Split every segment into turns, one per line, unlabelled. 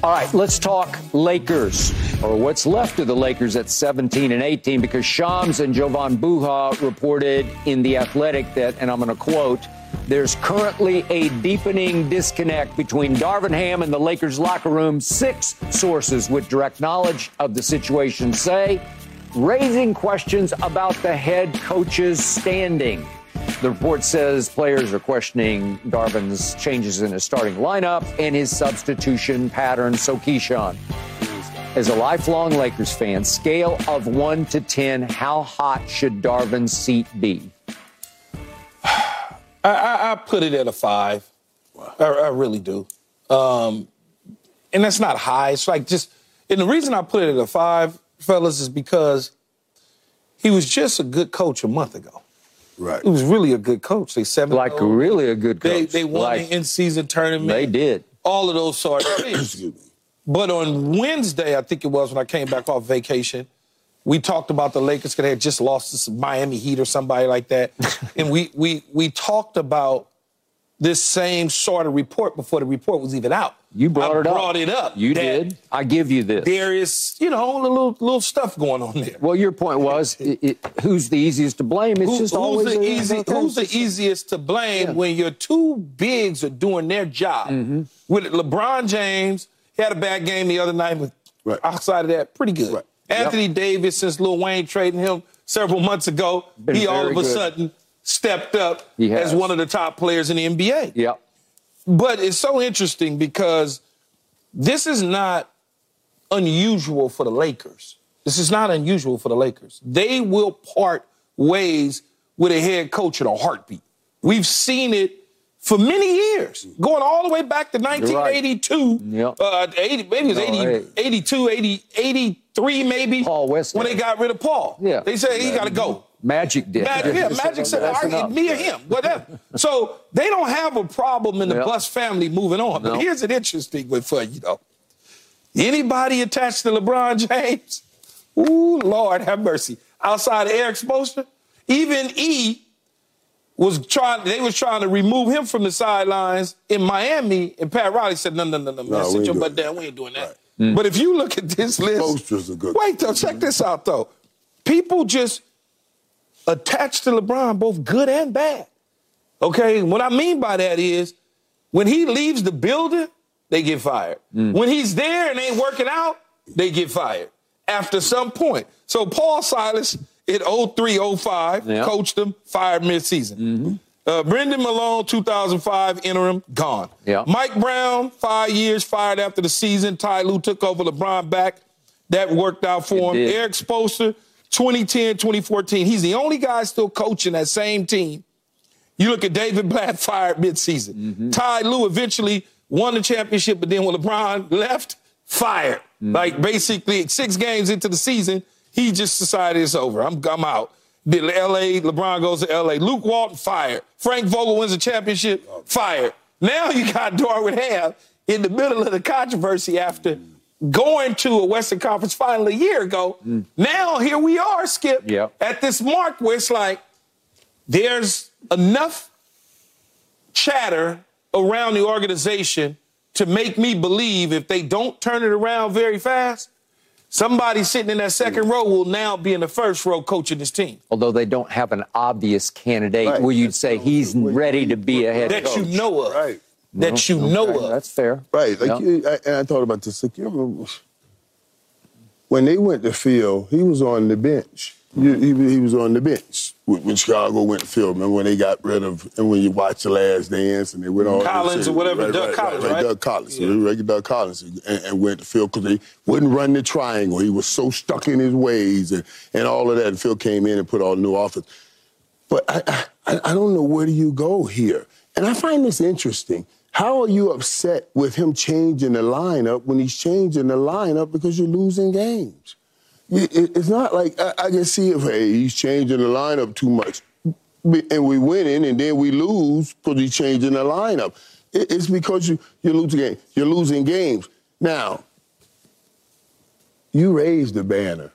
All right, let's talk Lakers, or what's left of the Lakers at 17 and 18, because Shams and Jovan Buha reported in The Athletic that, and I'm going to quote, there's currently a deepening disconnect between Darvin Ham and the Lakers locker room. Six sources with direct knowledge of the situation say, raising questions about the head coach's standing. The report says players are questioning Darvin's changes in his starting lineup and his substitution pattern. So, Keyshawn, as a lifelong Lakers fan, scale of 1 to 10, how hot should Darvin's seat be?
I, I, I put it at a five. I, I really do. Um, and that's not high. It's like just, and the reason I put it at a five, fellas, is because he was just a good coach a month ago.
Right.
He was really a good coach. They seven
Like oh really a good coach.
they won
Like,
the in season tournament.
They did.
All of those sort of things. But on Wednesday, I think it was when I came back off vacation, we talked about the Lakers because they had just lost to some Miami Heat or somebody like that, and we we we talked about this same sort of report before the report was even out.
You brought
I
it up.
Brought it up.
You did. I give you this.
There is, you know, a little little stuff going on there.
Well, your point was, it, it, who's the easiest to blame? It's
Who-
just
who's
always
the easy? Who's the easiest to blame when your two bigs are doing their job?
Mm-hmm.
With LeBron James, he had a bad game the other night, but
Right.
outside of that, pretty good. Anthony Davis, since Lil Wayne trading him several months ago,
Been
he all of a
good.
sudden stepped up as one of the top players in the NBA.
Yep.
But it's so interesting because this is not unusual for the Lakers. This is not unusual for the Lakers. They will part ways with a head coach in a heartbeat. We've seen it for many years, going all the way back to 1982,
Yep.
uh, 80, maybe it was
No,
80,
hey.
82, 80, 83 maybe.
Paul Westhead.
When they got rid of Paul.
Yeah.
They said he got to go.
Magic did.
Magic, yeah, Magic said, all
That's
me or him, whatever. so they don't have a problem in the
Yep.
Buss family moving on. But here's an interesting one for you, though. Anybody attached to LeBron James? Ooh, Lord have mercy. Outside of Erik Spoelstra, even E was trying. They was trying to remove him from the sidelines in Miami, and Pat Riley said, "No, no, no, no, man,
No, we
sit your butt
that.
down. We ain't doing that."
Mm.
But if you look at this list,
Spoelstra's a good
wait though. Check this out though. People just attached to LeBron, both good and bad. Okay, what I mean by that is when he leaves the building, they get fired. When he's there and ain't working out, they get fired after some point. So Paul Silas in 03, 05,
Yeah.
coached him, fired midseason. Uh, Brendan Malone, 2005, interim, gone. Mike Brown, five years, fired after the season. Ty Lue took over LeBron back. That worked out for
It
him.
did.
Erik Spoelstra, 2010, 2014. He's the only guy still coaching that same team. You look at David Blatt fired midseason.
Mm-hmm.
Ty Lue eventually won the championship, but then when LeBron left, fired.
Mm-hmm.
Like basically six games into the season, he just decided it's over. I'm, I'm out. Did LA, LeBron goes to LA. Luke Walton fired. Frank Vogel wins the championship, fired. Now you got Darvin Ham in the middle of the controversy after going to a Western Conference final a year ago. Now here we are, Skip,
Mm. Yep.
at this mark where it's like there's enough chatter around the organization to make me believe if they don't turn it around very fast, somebody sitting in that second row will now be in the first row coaching this team.
Although they don't have an obvious candidate
Right.
where you'd say he's ready to be a head
That
coach.
That you know of.
Right.
That you know
Okay,
of.
That's fair.
Right. Like
Yeah.
you, I, and I thought about this. Like you remember when they went to Phil, he was on the bench. He, he, he was on the bench when Chicago went to Phil. Remember when they got rid of, and when you watch The Last Dance and they went all
Collins or whatever,
right,
Doug
right,
Collins,
right,
right?
Doug Collins,
Yeah.
regular Doug Collins, and, and went to Phil because they wouldn't run the triangle. He was so stuck in his ways and, and all of that. And Phil came in and put all the new offense. But I, I, I don't know where do you go here. And I find this interesting. How are you upset with him changing the lineup when he's changing the lineup because you're losing games? It- it- It's not like I, I can see if hey he's changing the lineup too much, and we winning, and then we lose because he's changing the lineup. It's because you you're losing games. You're losing games. Now, you raised the banner.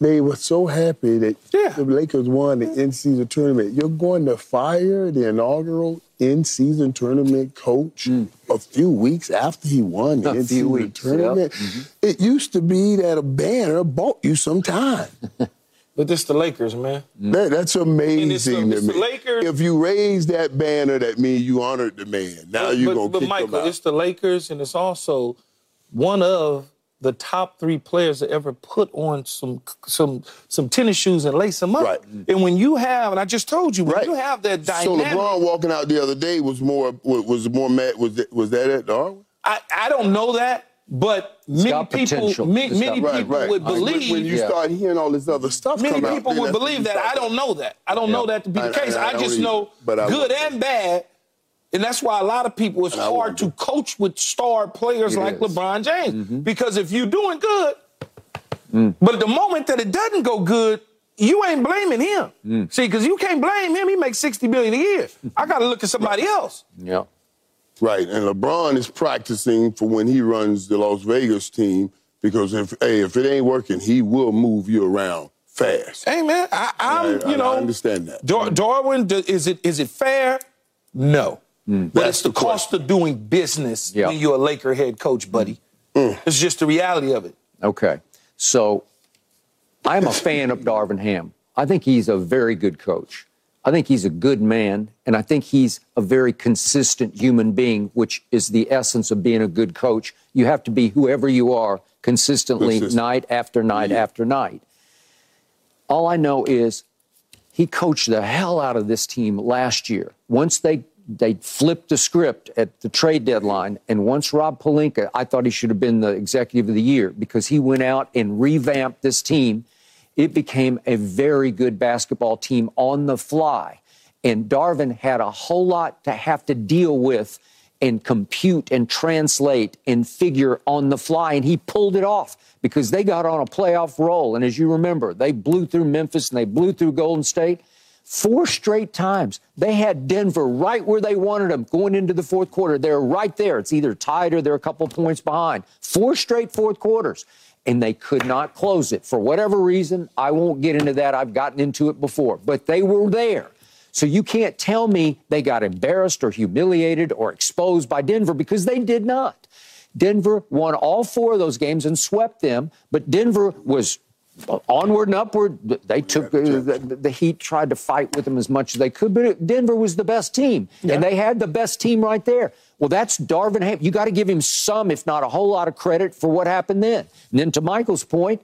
They were so happy that
Yeah.
the Lakers won the in-season tournament. You're going to fire the inaugural in-season tournament coach mm. a few weeks after he won the in-season
weeks, yep.
tournament. Mm-hmm. It used to be that a banner bought you some time.
But this the Lakers, man. Mm.
That, that's amazing
it's the-
to
it's the
me.
Lakers-
If you raise that banner, that means you honored the man. Now you're gonna
but
kick
Michael,
him out.
it's the Lakers, and it's also one of the top three players that ever put on some some some tennis shoes and lace them up.
Right.
And when you have, and I just told you, when
Right.
you have that dynamic.
so LeBron walking out the other day was more was, was more mad. Was that, was that at Darvin?
I, I don't know that, but many people,
potential.
ma- many
got-
people
right.
would
When-
believe.
when, you
Yeah.
start hearing all this other stuff
Many
come out,
people
then
would believe that. I don't know that. I don't know that to be the case.
I- I
I,
don't
just
either,
know
but I
good and bad. And that's why a lot of people, it's hard to coach with star players
It
like
is. Mm-hmm.
LeBron James. Because if you're doing good, but at the moment that it doesn't go good, you ain't blaming him.
Mm.
See, because you can't blame him. He makes 60 billion a year. I got to look at somebody else.
Yeah.
Right, and LeBron is practicing for when he runs the Las Vegas team because if hey if it ain't working, he will move you around fast.
Hey, man, I, I'm,
I-
you know.
I understand that.
Dar- Darvin, is it is it fair? No. But it's the,
the
cost of doing business
Yeah.
when you're a Laker head coach, buddy.
Mm.
It's just the reality of it.
Okay. So I'm a fan of Darvin Ham. I think he's a very good coach. I think he's a good man, and I think he's a very consistent human being, which is the essence of being a good coach. You have to be whoever you are consistently,
Consistent.
night after night after night. All I know is he coached the hell out of this team last year. Once they they flipped the script at the trade deadline, and once Rob Pelinka, I thought he should have been the executive of the year because he went out and revamped this team. It became a very good basketball team on the fly. And Darvin had a whole lot to have to deal with and compute and translate and figure on the fly. And he pulled it off because they got on a playoff roll. And as you remember, they blew through Memphis and they blew through Golden State. Four straight times. They had Denver right where they wanted them going into the fourth quarter. They're right there. It's either tied or they're a couple points behind. Four straight fourth quarters. And they could not close it. For whatever reason, I won't get into that. I've gotten into it before. But they were there. So you can't tell me they got embarrassed or humiliated or exposed by Denver because they did not. Denver won all four of those games and swept them, but Denver was onward and upward. They took uh, the, the Heat tried to fight with them as much as they could, but Denver was the best team, and they had the best team right there. Well, that's Darvin Ham. You got to give him some, if not a whole lot of credit for what happened then. And then to Michael's point,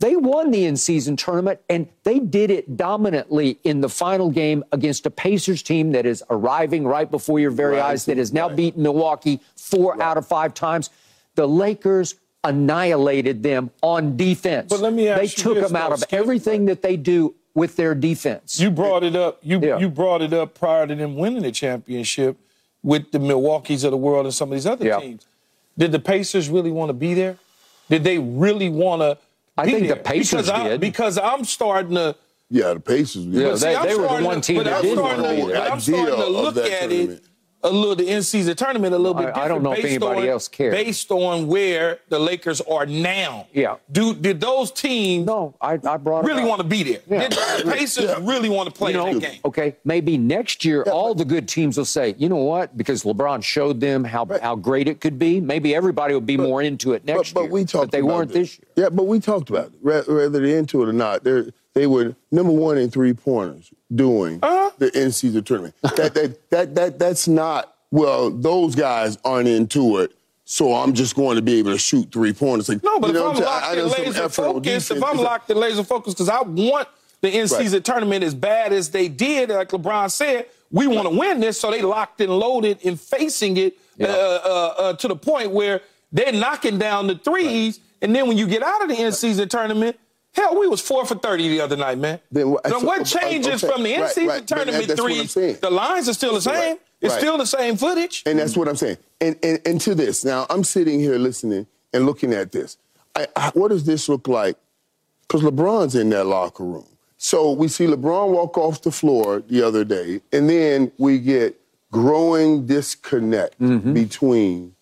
they won the in-season tournament, and they did it dominantly in the final game against a Pacers team that is arriving right before your very eyes, that has now
right.
beaten Milwaukee four out of five times. The Lakers annihilated them on defense.
But let me ask
they
you
took
this,
them out of
Skip.
everything that they do with their defense.
You brought it up. You
Yeah.
you brought it up prior to them winning the championship with the Milwaukee's of the world and some of these other
Yeah.
teams. Did the Pacers really want to be there? Did they really want to?
I
be
think the? Pacers
because I, because I'm starting to.
Yeah, the Pacers.
Yeah,
but see,
they- they were the one team that did
starting
wanna be there.
but I'm starting to
Idea
look
that
at
tournament.
it a little the in-season tournament a little bit
I- I don't know if anybody
on,
else cared.
Based on where the Lakers are now.
Yeah.
Do did those teams
no, I, I brought
really want to be there?
Yeah.
Did the Pacers really want to play
you know,
that game?
okay, maybe next year all the good teams will say, you know what, because LeBron showed them how how great it could be. Maybe everybody will be more into it next
but,
year.
but we talked.
they
about
weren't this year.
Yeah, but we talked about it. Whether they're into it or not, they they were number one in three pointers doing
Uh-huh.
the in season tournament. that, that that that that's not. Well, those guys aren't into it, so I'm just going to be able to shoot three pointers. Like,
No, but
you know
if I'm locked
I-
in laser focus, if. I'm locked in laser focused, because I want the in-season tournament as bad as they did, like LeBron said, we want to win this, so they locked and loaded and facing it uh, uh, uh, to the point where they're knocking down the threes, and then when you get out of the in-season tournament, hell, we was four for thirty the other night, man.
Then what-
now,
so-
what changes
okay,
from the
right,
in-season
right, that-
tournament
that's what I'm
threes?
saying.
The lines are still the same.
Right,
It's
right.
still the same footage.
And that's what I'm saying. And, and, and to this, now I'm sitting here listening and looking at this. I, I, what does this look like? Because LeBron's in that locker room. So we see LeBron walk off the floor the other day, and then we get growing disconnect
Mm-hmm.
between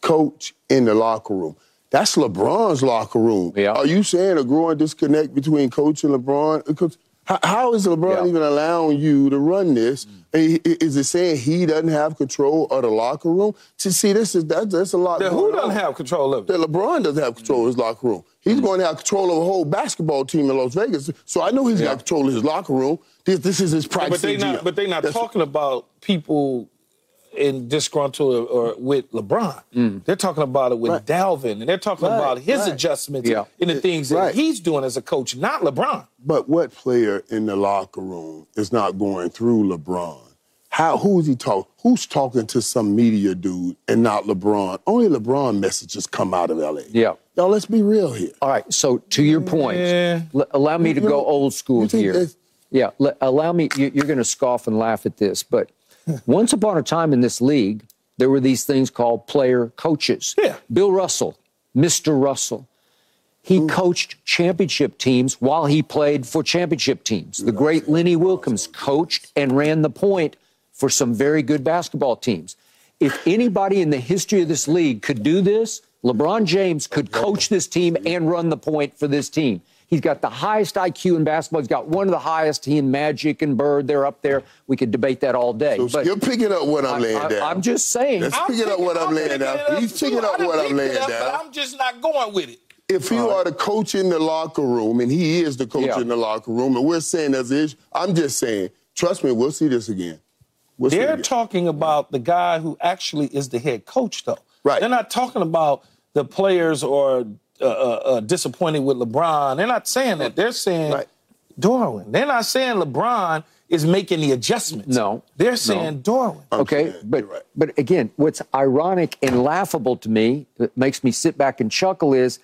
coach and the locker room. That's LeBron's locker room.
Yeah.
Are you saying a growing disconnect between coach and LeBron? Because how, how is LeBron
Yeah.
even allowing you to run this? Mm. And he- Is it saying he doesn't have control of the locker room? To see, this is that, that's a lot.
That who doesn't
on.
have control of it?
That LeBron doesn't have control of his mm. locker room. He's mm. going to have control of a whole basketball team in Las Vegas. So I know he's got control of his locker room. This, this is his practice.
But they not. But they not talking about people in disgruntled or, or with LeBron. Mm. They're talking about it with
Right.
Darvin, and they're talking
Right,
about his
right.
adjustments
Yeah.
and the things that
Right.
he's doing as a coach, not LeBron.
But what player in the locker room is not going through LeBron? How? Who is he talking? Who's talking to some media dude and not LeBron? Only LeBron messages come out of LA.
Yeah.
Y'all, let's be real here.
All right. So to your point,
Yeah.
l- allow me to
You
go old school here. Yeah. l- allow me. You, you're going to scoff and laugh at this, but once upon a time in this league, there were these things called player coaches.
Yeah.
Bill Russell, Mr. Russell. He coached championship teams while he played for championship teams. The great Lenny Wilkens coached and ran the point for some very good basketball teams. If anybody in the history of this league could do this, LeBron James could coach this team and run the point for this team. He's got the highest IQ in basketball. He's got one of the highest. He and Magic and Bird, they're up there. We could debate that all day.
So you're picking up what I'm laying down.
I, am just saying.
That's picking up what I'm laying down.
up
He's picking up what I'm laying
up,
down.
But I'm just not going with it.
If you are the coach in the locker room, and he is the coach
Yeah.
in the locker room, and we're saying there's an issue, I'm just saying, trust me, we'll see this again. We'll
They're
again.
talking about the guy who actually is the head coach, though.
Right.
They're not talking about the players or uh, uh, uh, disappointed with LeBron. They're not saying that. They're saying
Right.
Darvin. They're not saying LeBron is making the adjustments.
No.
They're saying Darvin.
Okay,
saying,
but
right.
but again, what's ironic and laughable to me that makes me sit back and chuckle is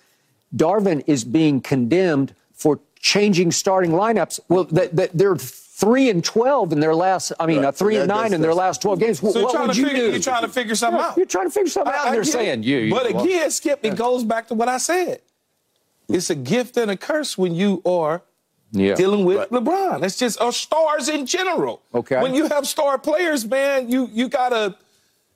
Darvin is being condemned for changing starting lineups. Well, that, that they're three and twelve in their last. I mean,
Right.
three and nine in their last twelve games.
So you're
what
trying
would
to
you
figure,
do?
You're trying to figure something
Yeah,
out.
You're trying to figure something out.
I- I
and they're
get
saying you. you-
But
well,
again, Skip, it goes back to what I said. It's a gift and a curse when you are
Yeah.
dealing with
Right.
LeBron. It's just or stars in general.
Okay.
When you have star players, man, you you gotta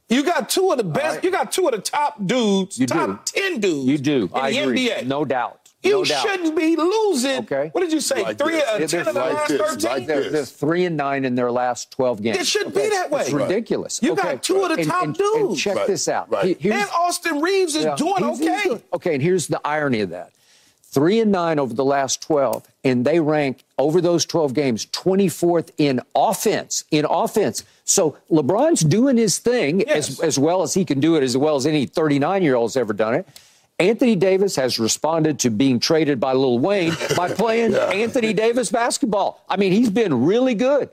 you got two of the best. You got two of the top dudes,
You
top
do.
ten dudes.
you do.
in
I
the
agree.
NBA.
No doubt.
You
no
shouldn't be losing.
Okay.
What did you say?
Like
Three,
this.
uh,
Yeah,
ten of the
they're
like
last
this,
thirteen.
like
They're, they're three and nine in their last twelve games.
It shouldn't be that way.
It's ridiculous.
You got
Okay.
two of the
And-
top
and- and
dudes.
check
Right.
this out.
Right.
He- here's-
and Austin Reaves is
Yeah,
doing
he's- he's
okay.
doing- okay, and here's the irony of that. Three and nine over the last 12, and they rank over those 12 games 24th in offense. In offense. So LeBron's doing his thing
Yes.
as, as well as he can do it, as well as any 39 year old's ever done it. Anthony Davis has responded to being traded by Lil Wayne by playing Anthony Davis basketball. I mean, he's been really good.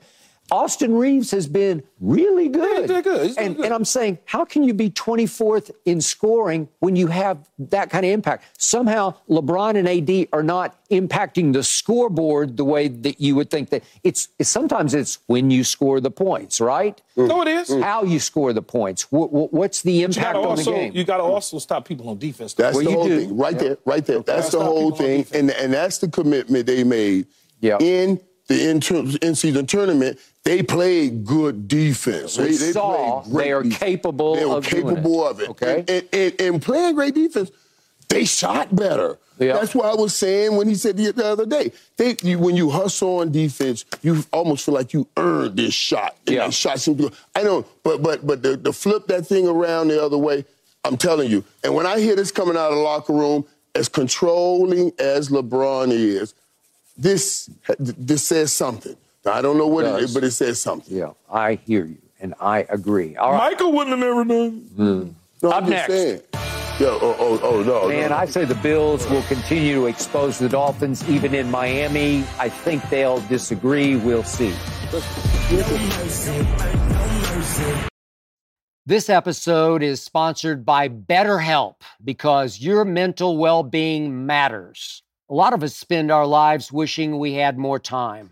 Austin Reaves has been really good.
he's doing good. He's
and,
good.
and I'm saying, how can you be 24th in scoring when you have that kind of impact? Somehow, LeBron and AD are not impacting the scoreboard the way that you would think that it's. it's sometimes it's when you score the points, right? Mm.
No, it is. Mm.
How you score the points. Wh- wh- what's the impact
gotta
on the game?
you got to also stop people on defense.
That's
Well,
the whole
do.
thing, right
Yeah.
there, right there. That's the whole thing, and and that's the commitment they made
Yeah.
in the in, in season tournament. They played good defense.
We
they, they
saw they are
defense.
capable
They were
of
capable of it.
Okay.
and, and, and, and playing great defense. They shot better.
Yeah.
That's what I was saying when he said the, the other day. They, you, when you hustle on defense, you almost feel like you earned this shot. And
Yeah.
shot seemed to go. I know, but but but the, the flip that thing around the other way, I'm telling you. And when I hear this coming out of the locker room, as controlling as LeBron is, this this says something. I don't know what it
Does.
is, but it says something.
yeah, I hear you, and I agree. All right.
Michael wouldn't have ever done. Hmm.
No,
Up
I'm just
next.
saying. Yeah, oh, oh, oh, no.
And
no.
I say the Bills will continue to expose the Dolphins even in Miami. I think they'll disagree. We'll see. This episode is sponsored by BetterHelp because your mental well being matters. A lot of us spend our lives wishing we had more time.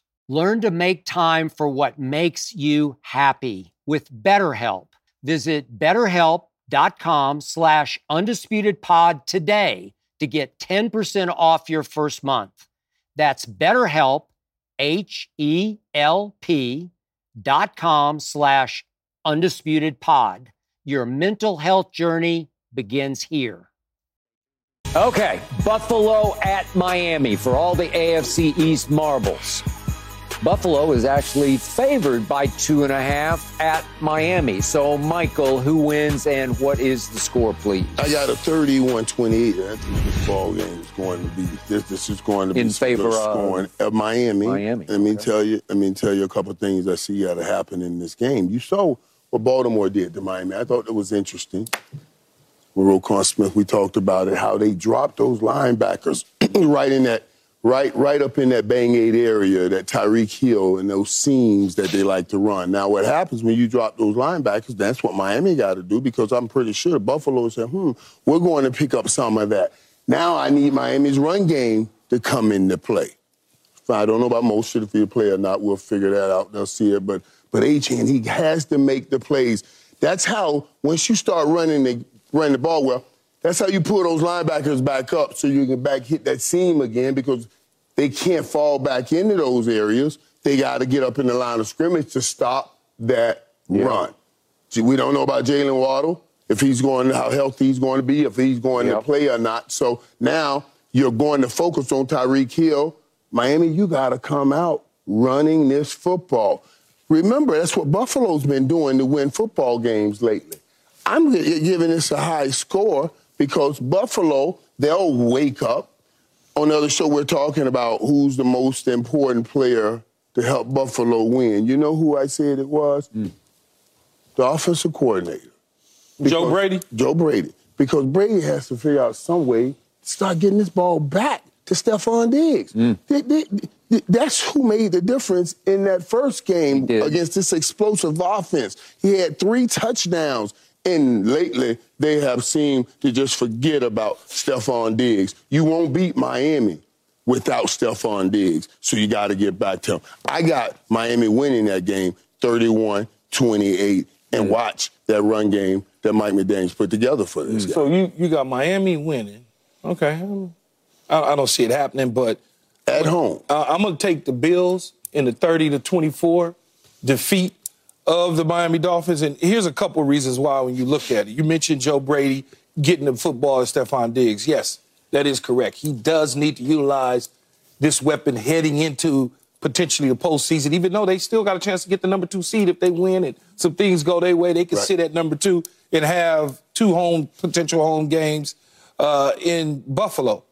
Learn to make time for what makes you happy with BetterHelp. Visit betterhelp.com slash undisputedpod today to get 10% off your first month. That's betterhelp, H-E-L-P dot com slash undisputedpod. Your mental health journey begins here. Okay, Buffalo at Miami for all the AFC East marbles. Buffalo is actually favored by two and a half at Miami. So, Michael, who wins and what is the score, please?
I got a 31-28. I think this ball game is going to be this. This is going to be
In favor of-
scoring of Miami.
Miami,
Let me
okay.
tell you. Let me tell you a couple things I see got to happen in this game. You saw what Baltimore did to Miami. I thought it was interesting. With Roquan Smith, we talked about it. How they dropped those linebackers right in that. Right, right up in that Bang 8 area, that Tyreek Hill and those seams that they like to run. Now, what happens when you drop those linebackers, that's what Miami got to do because I'm pretty sure Buffalo said, hmm, we're going to pick up some of that. Now I need Miami's run game to come into play. I don't know about most of the field play or not. We'll figure that out. They'll see it. But but Achane, he has to make the plays. That's how once you start running the running the ball well, that's how you pull those linebackers back up so you can back hit that seam again because they can't fall back into those areas. They got to get up in the line of scrimmage to stop that run. See, we don't know about Jaylen Waddle if he's going, how healthy he's going to be, if he's going to play or not. So now you're going to focus on Tyreek Hill. Miami, you got to come out running this football. Remember, that's what Buffalo's been doing to win football games lately. I'm giving this a high score because Buffalo, they'll wake up. On the other show, we're talking about who's the most important player to help Buffalo win. You know who I said it was? Hmm. The offensive coordinator.
Joe Brady?
Joe Brady. Because Brady has to figure out some way to start getting this ball back to Stefon Diggs. Th- th- th- That's who made the difference in that first game against this explosive offense. He had three touchdowns. And lately, they have seemed to just forget about Stefon Diggs. You won't beat Miami without Stefon Diggs. So you got to get back to him. I got Miami winning that game 31 28 and watch that run game that Mike McDaniels put together for this guy.
So you you got Miami winning. Okay. I, I don't see it happening, but
At home.
uh, I'm going to take the Bills in the 30 to 24 defeat of the Miami Dolphins. And here's a couple of reasons why when you look at it. You mentioned Joe Brady getting the football to Stefon Diggs. Yes, that is correct. He does need to utilize this weapon heading into potentially the postseason, even though they still got a chance to get the number two seed if they win and some things go their way. They can
Right.
sit at number two and have two home potential home games uh, in Buffalo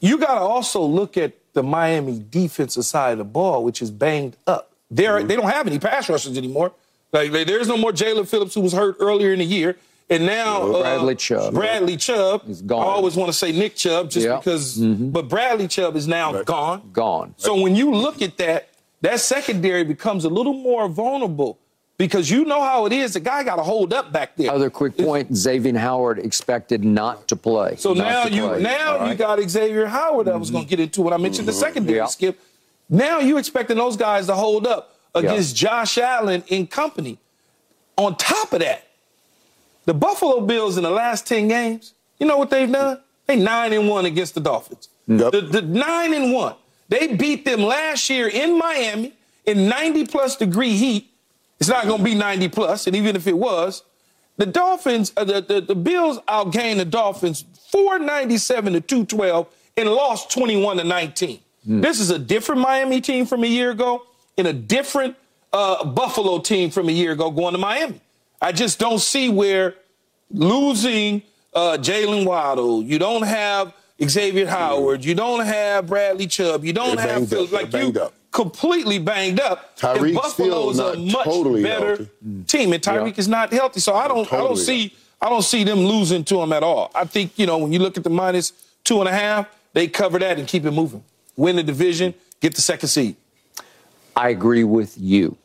you got to also look at the Miami defensive side of the ball, which is banged up. They're, mm-hmm. They don't have any pass rushers anymore. Like like, there's no more Jaelan Phillips who was hurt earlier in the year, and now uh,
Bradley Chubb.
Bradley Chubb
Is gone.
I always want to say Nick Chubb just
Yeah.
because, mm-hmm. but Bradley Chubb is now gone.
Gone.
So when you look at that, that secondary becomes a little more vulnerable because you know how it is. The guy got to hold up back there.
Other quick point: Xavier Howard expected not to play.
So now you
play.
now you got Xavier Howard. I was mm-hmm. going to get into when I mentioned the secondary
Yeah.
skip. Now you're expecting those guys to hold up against Josh Allen and company. On top of that, the Buffalo Bills in the last ten games, you know what they've done? They nine and one against the Dolphins.
Yep.
The, the nine and one. They beat them last year in Miami in 90 plus degree heat. It's not going to be 90 plus, and even if it was, the Dolphins, uh, the, the, the Bills outgained the Dolphins 497 to 212 and lost 21 to 19. This is a different Miami team from a year ago and a different uh, Buffalo team from a year ago going to Miami. I just don't see where losing uh, Jaylen Waddle, you don't have Xavier Howard, you don't have Bradley Chubb, you don't
They're
have like you
up.
completely banged up.
Tyreek's
and Buffalo is a much
totally
better
healthy.
team, and Tyreek is not healthy. So I don't, I don't
Totally
see, I don't see them losing to him at all. I think you know when you look at the minus two and a half, they cover that and keep it moving. Win the division, get the second seed.
I agree with you.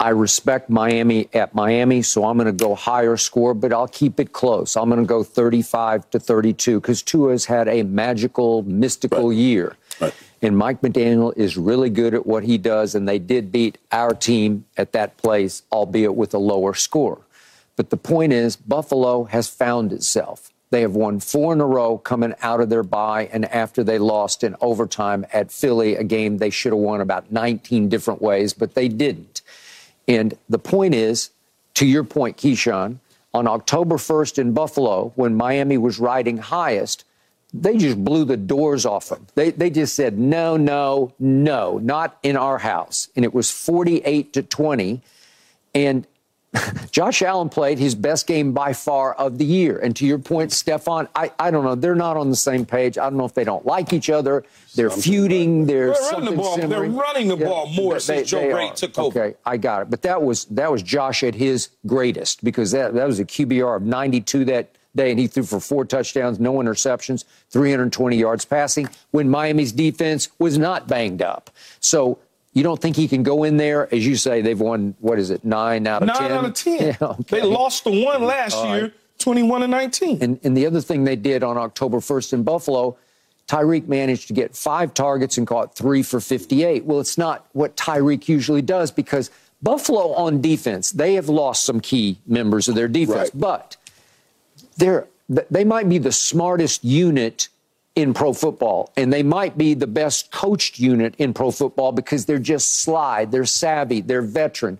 I respect Miami at Miami, so I'm going to go higher score, but I'll keep it close. I'm going to go 35 to 32 because Tua's had a magical, mystical
Right.
year.
Right.
And Mike McDaniel is really good at what he does, and they did beat our team at that place, albeit with a lower score. But the point is, Buffalo has found itself. They have won four in a row coming out of their bye and after they lost in overtime at Philly, a game they should have won about 19 different ways, but they didn't. And the point is, to your point, Keyshawn, on October 1st in Buffalo, when Miami was riding highest, they just blew the doors off them. They, they just said, no, no, no, not in our house. And it was 48 to 20. And Josh Allen played his best game by far of the year. And to your point, Stefon, I, I don't know. They're not on the same page. I don't know if they don't like each other. They're feuding. There's
They're running the
something
ball- they're running the ball more since Joe Brady took over.
Okay, I got it. But that was that was Josh at his greatest because that, that was a QBR of 92 that day, and he threw for four touchdowns, no interceptions, 320 yards passing when Miami's defense was not banged up. So you don't think he can go in there, as you say, they've won what is it, nine out of
Nine
ten?
out of ten.
Yeah, okay.
They lost the one last year, 21 and 19.
And, and the other thing they did on October 1st in Buffalo, Tyreek managed to get five targets and caught three for 58. Well, it's not what Tyreek usually does because Buffalo on defense, they have lost some key members of their defense,
Right.
but they're, they might be the smartest unit in pro football, and they might be the best coached unit in pro football because they're just slide, they're savvy, they're veteran.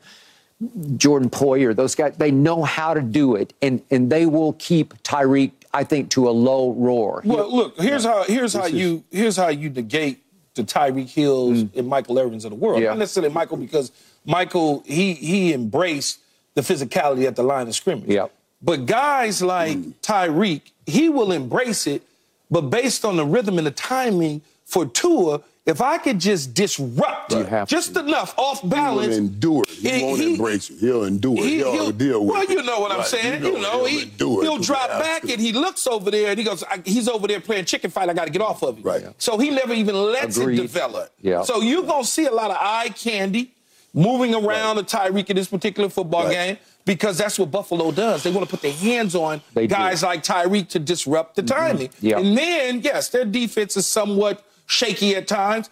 Jordan Poyer, those guys, they know how to do it, and, and they will keep Tyreek, I think, to a low roar.
Well, look, here's how here's how you here's how you negate the Tyreek Hills and Michael Irvins of the world.
Mm. Yeah.
Not necessarily Michael because Michael he he embraced the physicality at the line of scrimmage.
Yep.
But guys like Tyreek, he will embrace it, but based on the rhythm and the timing for Tua, if I could just disrupt
You have
just
to.
enough off balance,
He'll
balance,
endure it. He,
He-
won't
he-
embrace it. He'll endure it.
he-
He'll,
he'll-
deal with
well,
it.
you know what I'm
Right.
saying. You know,
he'll
he,
endure
he'll drop back
absolute.
and he looks over there and he goes, I, he's over there playing chicken fight. I got to get off of it.
Right.
So he never even lets
Agreed.
it develop.
Yeah.
So you're going to see a lot of eye candy moving around the Tyreek in this particular football
Right.
game because that's what Buffalo does. They want to put their hands on
They do. Mm-hmm.
guys like Tyreek to disrupt the timing.
Yeah.
And then, yes, their defense is somewhat shaky at times,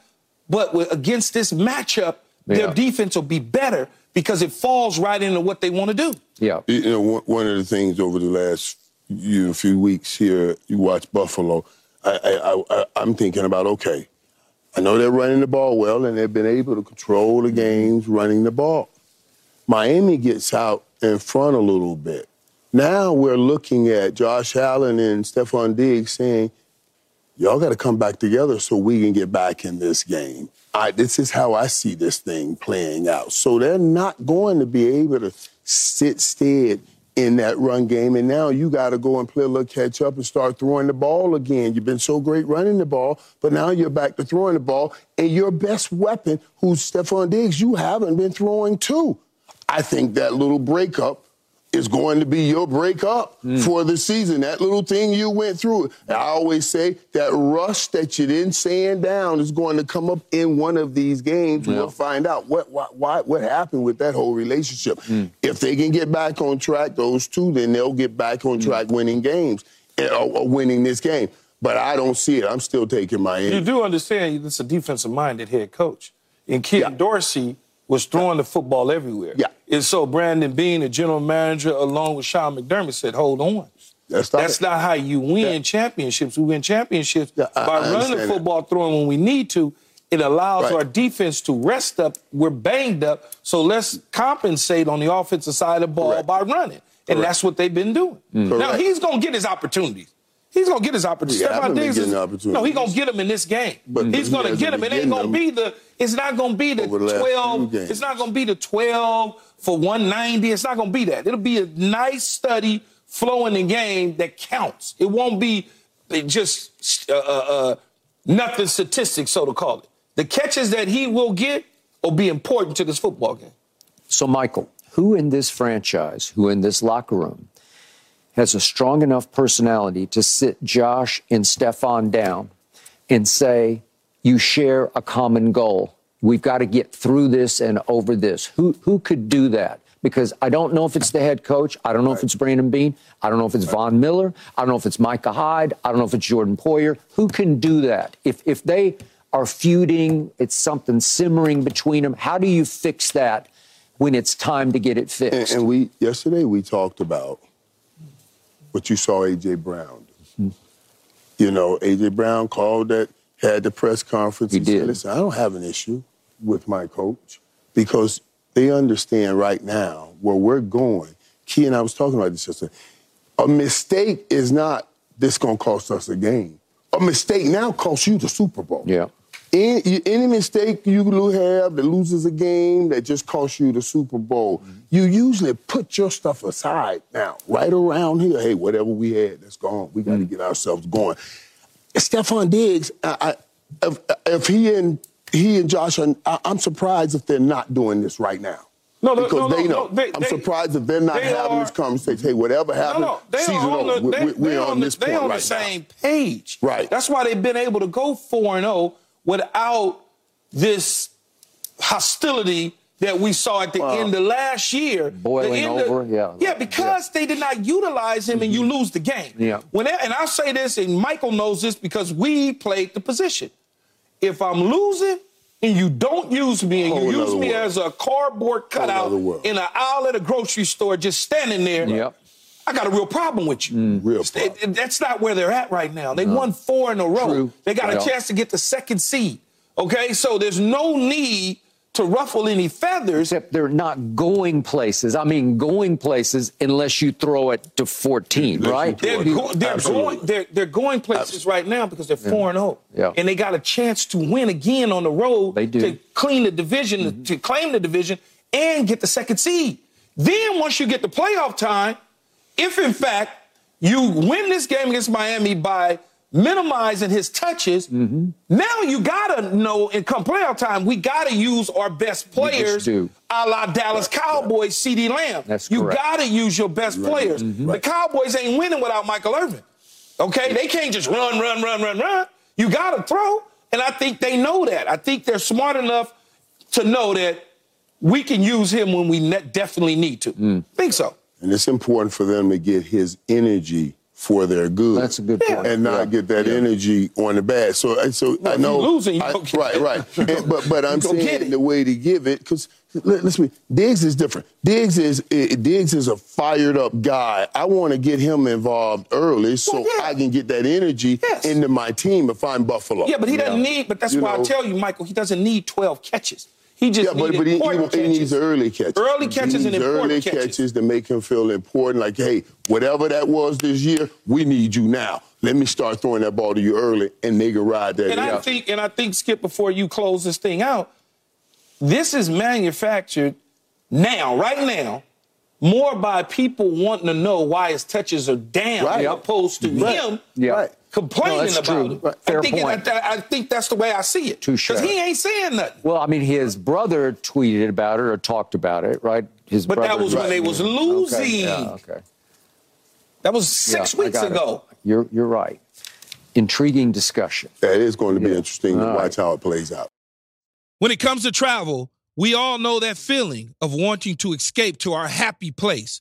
but with, against this matchup, their defense will be better because it falls right into what they want to do.
Yeah.
You know, one- one of the things over the last you know, few weeks here, you watch Buffalo. I, I, I, I, I'm thinking about okay. I know they're running the ball well, and they've been able to control the games running the ball. Miami gets out in front a little bit. Now we're looking at Josh Allen and Stefon Diggs saying, y'all got to come back together so we can get back in this game. I, this is how I see this thing playing out. So they're not going to be able to sit stead in that run game. And now you got to go and play a little catch up and start throwing the ball again. You've been so great running the ball, but now you're back to throwing the ball. And your best weapon, who's Stefon Diggs, you haven't been throwing to. I think that little breakup is going to be your breakup
Mm.
for the season. That little thing you went through. I always say that rush that you didn't sand down is going to come up in one of these games. We'll find out what what why, what happened with that whole relationship.
Mm.
If they can get back on track, those two, then they'll get back on
Mm.
track winning games eh, or, winning this game. But I don't see it. I'm still taking Miami.
You do understand it's a defensive minded head coach. And Ken
Yeah.
Dorsey was throwing the football everywhere.
Yeah.
And so Brandon Beane, the general manager, along with Sean McDermott, said, hold on.
That's not
That's not how you win
Yeah.
championships. We win championships
Yeah, I-
by
I
running the
understand that.
football, throwing when we need to. It allows
Right.
our defense to rest up. We're banged up, so let's compensate on the offensive side of the ball
Correct.
by running. And
Correct.
that's what they've been doing. Mm.
Now
he's gonna get his opportunities. He's gonna get his opportunities.
He haven't Stefon
Diggs is,
opportunities.
no, he's gonna get them in this game.
But- but
he's
he
gonna
hasn't
get them.
been
It ain't gonna
them.
be the. It's not gonna be the
the
twelve. It's not gonna be the twelve for one ninety. It's not gonna be that. It'll be a nice study flow in the game that counts. It won't be just uh, uh, uh, nothing statistics, so to call it. The catches that he will get will be important to this football game.
So, Michael, who in this franchise, who in this locker room, has a strong enough personality to sit Josh and Stefon down and say, you share a common goal. We've got to get through this and over this. Who, who could do that? Because I don't know if it's the head coach. I don't know if it's Brandon Beane. I don't know if it's Von Miller. I don't know if it's Micah Hyde. I don't know if it's Jordan Poyer. Who can do that? If, if they are feuding, it's something simmering between them, how do you fix that when it's time to get it
And,
fixed?
and we yesterday we talked about what you saw AJ Brown. do. You know, AJ Brown called that, had the press conference.
He
and
did.
Said, Listen, I don't have an issue with my coach because they understand right now where we're going. Key and I was talking about this yesterday. A mistake is not this going to cost us a game. A mistake now costs you the Super Bowl.
Yeah.
Any, any mistake you have that loses a game that just costs you the Super Bowl, mm-hmm. you usually put your stuff aside now, right around here. Hey, whatever we had, that's gone. We got to mm. get ourselves going. Stefon Diggs, I, I, if, if he and he and Josh are, I, I'm surprised if they're not doing this right now.
No, no,
because
no,
they know.
no, they-
I'm
they-
surprised if they're not
they
having
are-
this conversation. Hey, whatever
No,
happened,
no, they
season
on
over.
the,
We-
they,
we- we're on,
on the,
this
they
point
on
right
the
now.
same page.
Right.
That's why they've been able to go four and zero without this hostility that we saw at the end of last year.
Boiling
The end of-
yeah.
Yeah, because they did not utilize him, and you mm-hmm. lose the game.
Yeah.
When and I'll say this, and Michael knows this because we played the position. If I'm losing. And you don't use me, and
Whole
you use me
world.
as a cardboard cutout in an aisle at a grocery store, just standing there.
Yep.
I got a real problem with you.
Mm,
real
problem.
it- that's not where they're at right now. They won four in a row.
True.
They got
Yeah.
a chance to get the second seed. Okay, so there's no need to ruffle any feathers.
Except they're not going places. I mean, going places unless you throw it to 14,
Unless
right?
throw
They're, go- they're going. They're, they're going places right now because they're four and oh. zero,
Yeah.
and they got a chance to win again on the road.
They do.
to clean the division, mm-hmm. to claim the division, and get the second seed. Then once you get the playoff time, if in fact you win this game against Miami by minimizing his touches,
Mm-hmm.
now you gotta know in come playoff time we gotta use our best players,
do.
a la Dallas Cowboys, CeeDee Lamb.
That's
you
correct.
gotta use your best players. The Cowboys ain't winning without Michael Irvin. Okay, they can't just run, run, run, run, run. You gotta throw, and I think they know that. I think they're smart enough to know that we can use him when we ne- definitely need to.
Mm.
Think so.
And it's important for them to get his energy for their good.
That's a good point.
And not
Yeah.
get that energy on the bad. So, so
Well,
I
if you
know.
losing, you
I-
don't get
right, right. And- but but I'm
You
saying the way to give it because listen, Diggs is different. Diggs is Diggs is a fired up guy. I want to get him involved early so
Well, yeah.
I can get that energy
Yes.
into my team if I'm Buffalo.
Yeah, but he doesn't need. But that's
You
why I tell you, Michael, he doesn't need 12 catches. He just
Yeah, but,
needed
but he, he,
important
he needs early catches.
Early catches
he
and
needs
important
early
catches.
to make him feel important. Like, hey, whatever that was this year, we need you now. Let me start throwing that ball to you early, and they can ride that.
And I
out.
think, and I think, Skip, before you close this thing out, this is manufactured now, right now, more by people wanting to know why his touches are down
Right.
opposed to
Right.
him.
Yeah.
Right.
Complaining
No, that's
about
true.
it.
Fair
I think
point.
I, I think that's the way I see it.
Touche.
Because he ain't saying nothing.
Well, I mean, his brother tweeted about it or talked about it, right? His
But that
brother-
was when they was losing.
Okay, yeah, okay.
That was six
Yeah,
weeks
got it.
ago.
You're you're right. Intriguing discussion.
That is going to be interesting to
All right.
watch how it plays out.
When it comes to travel, we all know that feeling of wanting to escape to our happy place,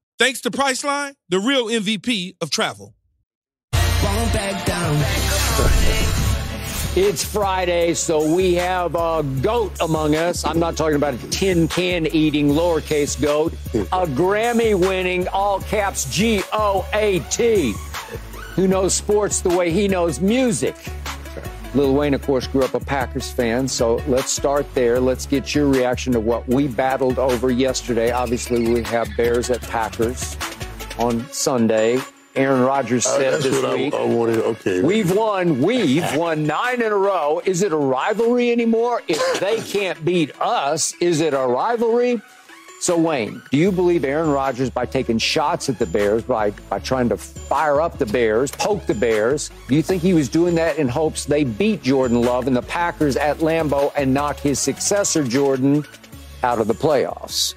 Thanks to Priceline, the real MVP of travel.
It's Friday, so we have a goat among us. I'm not talking about a tin can eating lowercase goat, a Grammy winning all caps G O A T, who knows sports the way he knows music. Lil Wayne, of course, grew up a Packers fan, so let's start there. Let's get your reaction to what we battled over yesterday. Obviously, we have Bears at Packers on Sunday. Aaron Rodgers
Uh,
said
that's
this
what I,
week.
I wanted. Okay.
We've won. We've won nine in a row. Is it a rivalry anymore? If they can't beat us, is it a rivalry? So, Wayne, do you believe Aaron Rodgers, by taking shots at the Bears, by, by trying to fire up the Bears, poke the Bears, do you think he was doing that in hopes they beat Jordan Love and the Packers at Lambeau and knock his successor, Jordan, out of the playoffs?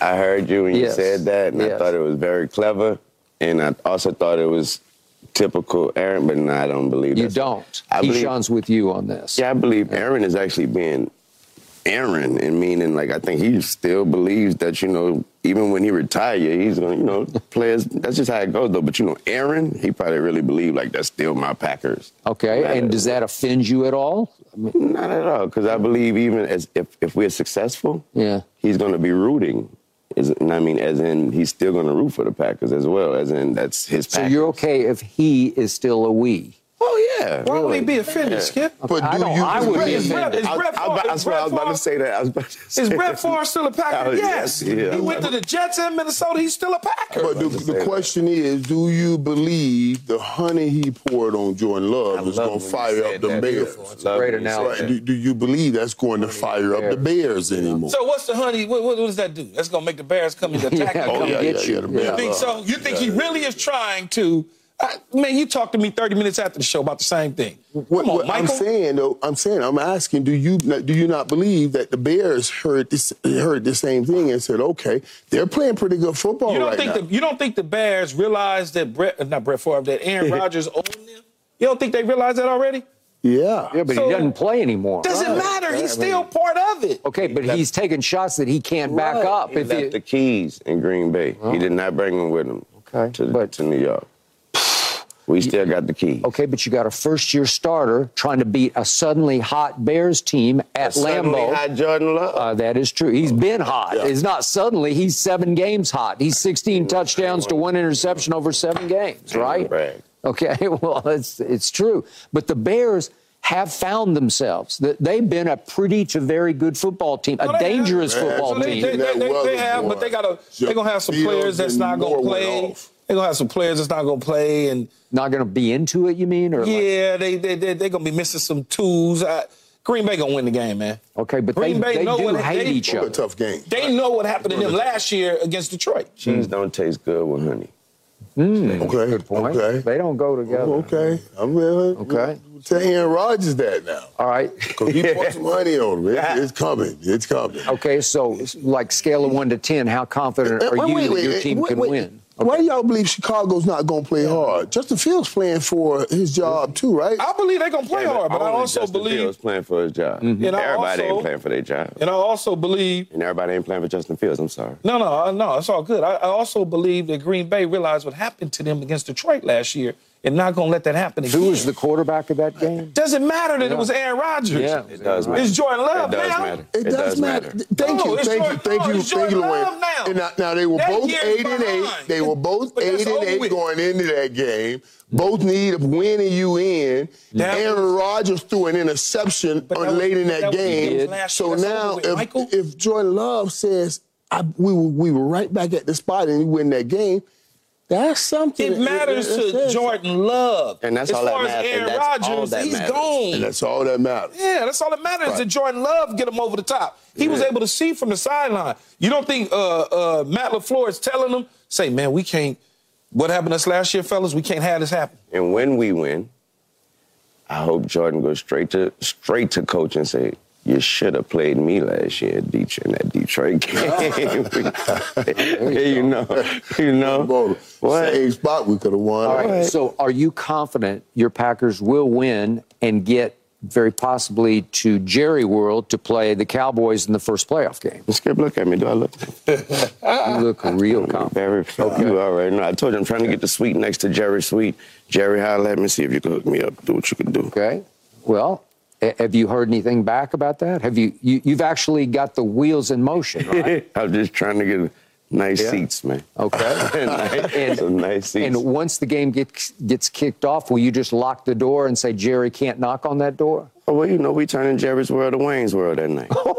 I heard you when you
Yes.
said that, and
Yes.
I thought it was very clever. And I also thought it was typical Aaron, but no, I don't believe
You don't.
I believe,
Keyshawn's with you on this.
yeah, I believe Aaron is actually being Aaron, and meaning like I think he still believes that you know even when he retire, he's gonna you know players. That's just how it goes though. But you know, Aaron, he probably really believed like that's still my Packers.
Okay. And does that offend you at all? I mean,
Not at all, because I believe even as if if we're successful,
Yeah.
he's going to be rooting. Is and I mean, as in he's still going to root for the Packers as well, as in that's his.
so you're okay if he is still a we?
Oh yeah.
Why would he be offended, Skip?
But
I
do
don't-
you?
I would be
Is Brett, is
I,
Brett
I,
Favre-
I, swear I was
Brett
about to say that. I was about to say
Is Brett
that.
Favre still a Packer?
Oh,
yes.
yes, yeah.
He went to the Jets in Minnesota. He's still a Packer.
But the, the question is, do you believe the honey he poured on Jordan Love
I
is going to fire up the. Bears?
It's a
great
when
analogy.
Right.
that.
Do, do you believe that's going to fire up the Bears anymore?
So what's the honey? What, what, what does that do? That's gonna make the Bears come and attack
oh yeah, yeah,
get
yeah.
you.
The
You
Bears
You think so? You think he really is trying to? I, man, you talked to me 30 minutes after the show about the same thing.
What,
Come on,
what I'm saying though, I'm saying, I'm asking, do you do you not believe that the Bears heard this heard the same thing and said, okay, they're playing pretty good football
you don't
right
think
now?
the you don't think the Bears realize that Brett uh, not Brett Favre that Aaron Rodgers owned them? You don't think they realize that already?
yeah.
Yeah, but
So-
he doesn't play anymore.
Doesn't matter. He's still part of it.
Okay, but he's taking shots that he can't back up.
He
If
left
he,
the keys in Green Bay. He did not bring them with him.
Okay,
To,
but-
to New York. We still got the key.
okay, but you got a first-year starter trying to beat a suddenly hot Bears team at
Suddenly
Lambeau.
had Jordan Love.
Uh, that is true. He's been hot.
Yeah.
It's not suddenly. He's seven games hot. He's 16 touchdowns to one interception over seven games, right?
Brag.
Okay, well, it's it's true. But the Bears have found themselves. That They've been a pretty to very good football team, a
No,
dangerous
have.
football
So they,
team.
they, they, they, have, but they
got
to they're gonna have some players that's not gonna play.
off.
They're gonna have some players that's not gonna play, and
Not going to be into it, you mean? Or like-
yeah, they they they they're gonna be missing some tools. I,
Green Bay gonna win the game, man.
Okay, but
Green
they,
Bay
they
know
do
what-
hate
they-
each
What a tough game.
They know what happened to them last year against Detroit.
Cheese don't taste good with honey. Hmm.
Okay.
Good point.
Okay.
They don't go together.
Oh, okay. I'm really
Okay.
Tell Aaron Rodgers that now.
All right.
Because he put some money on him. It's, it's coming. It's coming.
Okay, so like scale of one to ten, how confident are
Wait,
you
wait,
that
wait,
your team
wait,
can
wait.
Win?
Why do y'all believe Chicago's not going to play hard? Justin Fields playing for his job too, right?
I believe they're gonna play hard, but I also
Justin
believe,
Fields playing for his job.
Mm-hmm. And
Everybody
also-
ain't playing for their job.
and I also believe.
And everybody ain't playing for Justin Fields. I'm sorry.
No, no, no, it's all good. I, I also believe that Green Bay realized what happened to them against Detroit last year, and not gonna let that happen again.
Who was the quarterback of that game?
Doesn't matter that it was Aaron Rodgers.
Yeah.
It does matter.
It's Jordan Love
It does
now.
matter.
It, does, matter. Thank
No,
you,
it's
thank you, thank
no,
you,
it's
thank you,
Jordan
Lorraine.
Love now.
And now, now they were
That
both
year's
eight and eight. They were both
But
eight and eight
with.
going into that game. Both need of winning you in.
That
Aaron
was-
Rodgers threw an interception on
that was-
late in that,
that
game.
that was last
So.
That's
now, if, if Jordan Love says I, we were we were right back at the spot and we win that game, that's something.
It matters
It- it- it
to
says-
Jordan Love.
And that's
as
all that matters.
as
And
Aaron
that's
Rodgers,
that
he's
matters.
gone.
And that's all that matters.
Yeah, that's all that matters.
Right.
That Jordan Love get him over the top. He was able to see from the sideline. You don't think uh, uh, Matt Lafleur is telling him, "Say, man, we can't. What happened to us last year, fellas? We can't have this happen."
And when we win, I hope Jordan goes straight to straight to coach and say, "You should have played me last year in Detroit, in that Detroit game." you know, you know what?
Same spot we could have won.
All right. So, are you confident your Packers will win and get very possibly to Jerry World to play the Cowboys in the first playoff game?
Skip, look at me. Do I look?
You look real confident.
Very. You already know. I told you I'm trying to get the suite next to Jerry's suite. Jerry, holla at me. See if you can hook me up. Do what you can do.
Okay. Well, a- have you heard anything back about that? Have you, you you've actually got the wheels in motion, right?
I'm just trying to get nice
Yeah.
seats, man.
Okay.
nice,
And-
some nice seats.
And once the game gets gets kicked off, will you just lock the door and say Jerry can't knock on that door?
Oh, well, you know, we turning Jerry's world to Wayne's world that night.
Oh,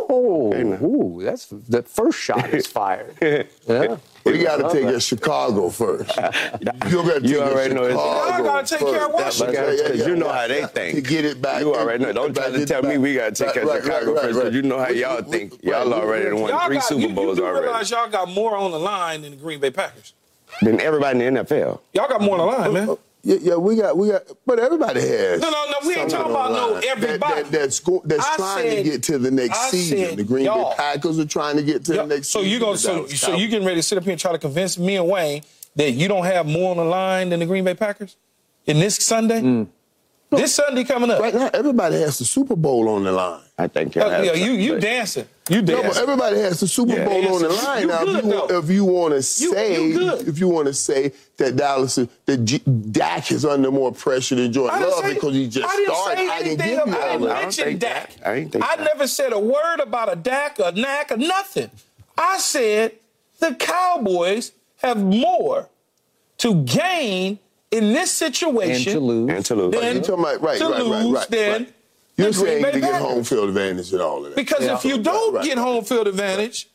Okay,
ooh, that's the first shot is fired. Yeah.
We got to take it Chicago first. You got to take
You
it
already know it's-
Chicago
Y'all gotta take care of
first.
Washington.
Yeah, yeah,
Because
yeah,
you know
yeah,
how they
yeah.
think.
To get it back.
You already know. Don't try to tell me we got to take care
Right,
of Chicago
right,
first.
right,
Because you know how y'all think. Y'all already won three Super
you, you
Bowls
do
already.
realize y'all got more on the line than the Green Bay Packers.
Than everybody in the NFL.
Y'all got more on the line, man.
Oh, oh, Yeah, yeah, we got, we got, but everybody has.
No, no, no, we ain't talking about no
line. That-
everybody.
That, that's go, that's
I
trying
said-
to get to the next
I
season.
said
The Green. Bay Packers are trying to get to
Y'all-
the next
so
season.
you gonna
The
so, so you
Cowboys.
getting ready to sit up here and try to convince me and Wayne that you don't have more on the line than the Green Bay Packers in this Sunday?
Mm.
This Sunday coming up.
Right now, everybody has the Super Bowl on the line.
I think y'all
Uh,
have
yeah, you
something,
you dancing. You
No, but
dancing.
everybody has the Super
Yeah,
Bowl on the line
you
now.
good,
if you, want- if you want to say,
you good.
if you want to say that Dallas, is- that G, Dak is under more pressure than
I
Jordan Love
say-
because he just
I didn't
started.
say
I can
anything
give you
about- I didn't
that.
I
mention
think
Dak.
that. I ain't think
I
that.
never said a word about a Dak, a Knack, or nothing. I said the Cowboys have more to gain in this
And
situation
to lose.
And to lose.
than
You talking about- right,
to
right, right,
lose
right,
than
right. You're
the
saying to get home field advantage and all of that.
Because if you don't
Right,
get home field advantage,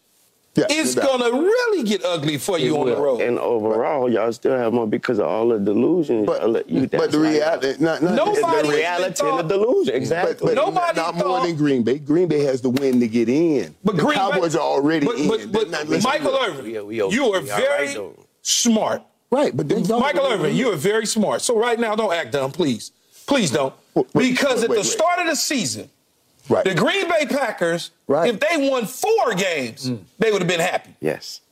Yeah,
it's gonna really get ugly for you
It
on the road.
And overall, y'all still have more because of all the delusions.
But,
y'all let you,
but the
why y'all-
reality, not, not
Nobody
It's the reality
thought-
and the delusion. Exactly.
but
Nobody
not more than Green Bay. Green Bay has the win to get in.
But
the
Green
Cowboys
Bay,
are already
but,
in.
But, but Michael Irvin,
we- we okay.
you are very
right,
smart.
Right, but then y'all-
Michael Irvin, you are very smart. So right now, don't act dumb, please. Please don't.
Wait, wait,
because at
wait,
the
wait.
start of the season,
right.
the Green Bay Packers,
Right.
if they won four games, mm. they would have been happy.
Yes.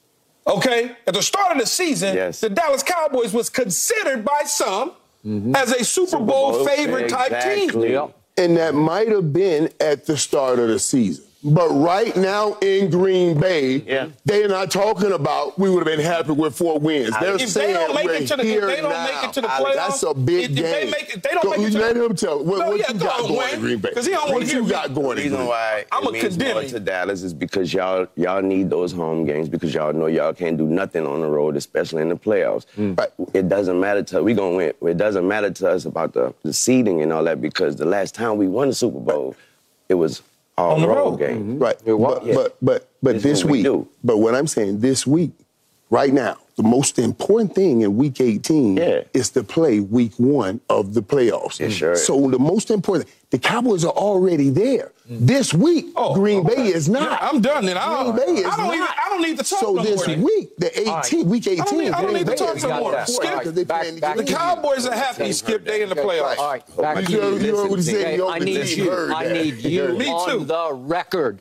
Okay? At the start of the season,
Yes.
the Dallas Cowboys was considered by some mm-hmm. as a Super Bowl,
Bowl,
favorite type team.
exactly.
Yep.
And that might have been at the start of the season. But right now in Green Bay,
Yeah.
they're not talking about we would have been happy with four wins. They're
If they
saying
don't make
we're
it to the- if
here
they don't
now.
make it to the playoffs,
That's a big
if- if
game.
they make it- they don't
Go-
make it to
let
the-
him tell what,
No,
what
yeah,
you
go
got
on,
going
Wayne,
in Green Bay.
'cause he don't wanna
what
hear
you
me.
got going
The
in
reason
Green Bay.
why
I'ma
it means
condemn
more to Dallas is because y'all y'all need those home games because y'all know y'all can't do nothing on the road, especially in the playoffs. Hmm. But it doesn't matter to we gonna win. It doesn't matter to us about the, the seeding and all that because the last time we won the Super Bowl, it was all
On the
road,
road.
game. Mm-hmm.
Right.
It was,
But,
yeah.
but but but
It's
this
what we
week. But what I'm saying this week, right now, the most important thing in week 18
Yeah.
is to play week one of the playoffs.
It sure is.
So the most important, the Cowboys are already there. This week,
Oh,
Green
okay.
Bay is not.
Yeah, I'm done then. Uh, I don't-
Green Bay is
I don't
not.
even- I don't need to talk
So
no
this week, the 18th, week 18,
I don't need- I don't need to talk
is
no more.
important
Skip.
because they
Back-
playing
back
The
against-
Cowboys are happy. Skip Day in the playoffs.
All right, back
But
to
you
you.
heard- you heard what he said.
Okay, I need you. I need you
Me
on
too.
the record.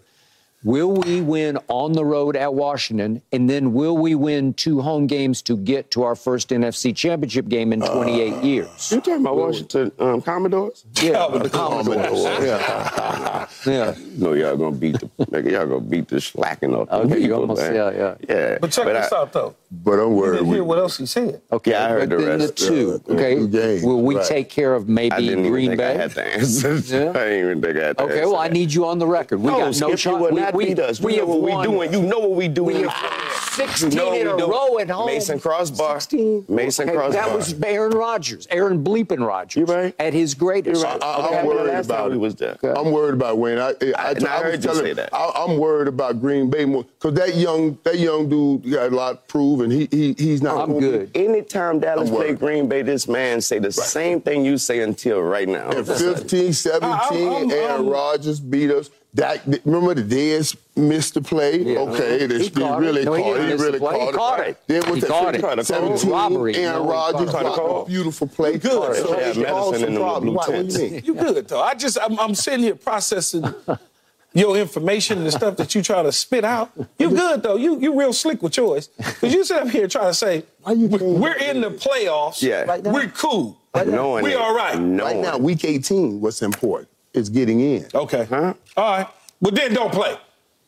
Will we win on the road at Washington? And then will we win two home games to get to our first NFC championship game in 28 years?
You talking about Washington um, Commodores?
Yeah,
with the
Commodores. Yeah. yeah.
No, y'all gonna beat the nigga. Y'all gonna beat the slacking off the
Okay,
people,
almost-
man.
yeah, yeah.
yeah.
But check this
I-
out though.
But I'm
You
worried.
didn't hear what else he said.
Okay,
Yeah, I heard
but
the rest.
the two.
Uh,
Okay,
two games,
will we
right.
take care of maybe
I didn't even
Green
think
Bay?
I had the answers.
Yeah.
I didn't even think I had the
Okay,
answer.
well, I need you on the record. We
no,
got no
Skip, you
shot.
will
We,
not
we,
beat us.
we
You know what we doing. You know what we doing.
We have
know
16
what
in
we
a row at home.
Mason Crosby.
16.
Mason
Okay,
Crosby.
That was Aaron Rodgers, Aaron Bleeping Rodgers.
You right.
At his greatest.
You're right.
I-
Okay, but
worried about it.
was there.
I'm worried about Wayne. I, I, I,
I
was
heard you say that.
I, am worried about Green Bay more because that young that young dude got a lot to prove, and he, he he's not.
I'm
gonna be-
good.
Anytime Dallas play. Green Bay, this man say the same thing you say until right now.
And 15, 17,
I'm-
Aaron Rodgers beat us. Dak, remember the Dez missed the play?
Yeah.
Okay, uh-huh. they,
He
they
caught it.
really
No, he
caught
didn't
it. He really
play. He
caught,
caught
it.
it.
Then with
He
the
caught it.
15,
it.
17,
Robbery.
Aaron
No, he
Rodgers
caught
it.
blocked a beautiful play.
Good.
So
So
it's
yeah,
caused
medicine
some
in the
problems.
blue
What do you mean?
You good though. I just I'm, I'm sitting here processing your information and the stuff that you try to spit out. You good though. You you real slick with yours. Cause you sit up here trying to say
Why you
we-
can't-
we're in the playoffs.
Yeah. Right
now?
we're cool.
Knowing
we
it.
all right.
Knowing
Right now, week 18, what's important is getting in.
Okay.
Huh?
All right. But then don't play.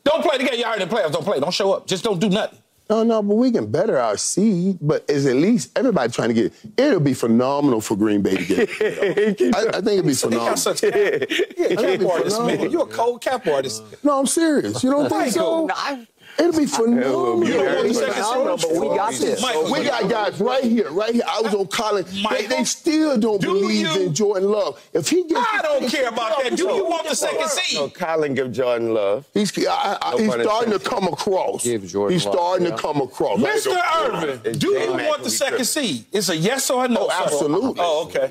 Don't play the game. Y'all in the playoffs. Don't play. Don't show up. Just don't do nothing.
No, no, but we can better our seed. But it's at least everybody trying to get. It. It'll be phenomenal for Green Bay to get. it. I, I think it'll be
He
phenomenal.
got such cap. Yeah, cap
That'd be
artist, man.
phenomenal.
You're a cold cap artist.
No, I'm serious. You don't think so?
No, I-
It'll be phenomenal.
You don't want the
second
No,
seed?
but we got this.
Michael,
We got guys right here, right here. I was on Colin. They, they still don't
do
believe
you-
in Jordan Love. If he gets,
I don't care about that. Do you want the second seed?
No, Colin give Jordan love.
He's, I, I,
No
he's starting to come across.
Give Jordan
he's starting
yeah.
to come across.
Mr. Irvin, do you want the second
tripping.
seed? It's a yes or a no.
Oh, absolutely.
Oh, okay.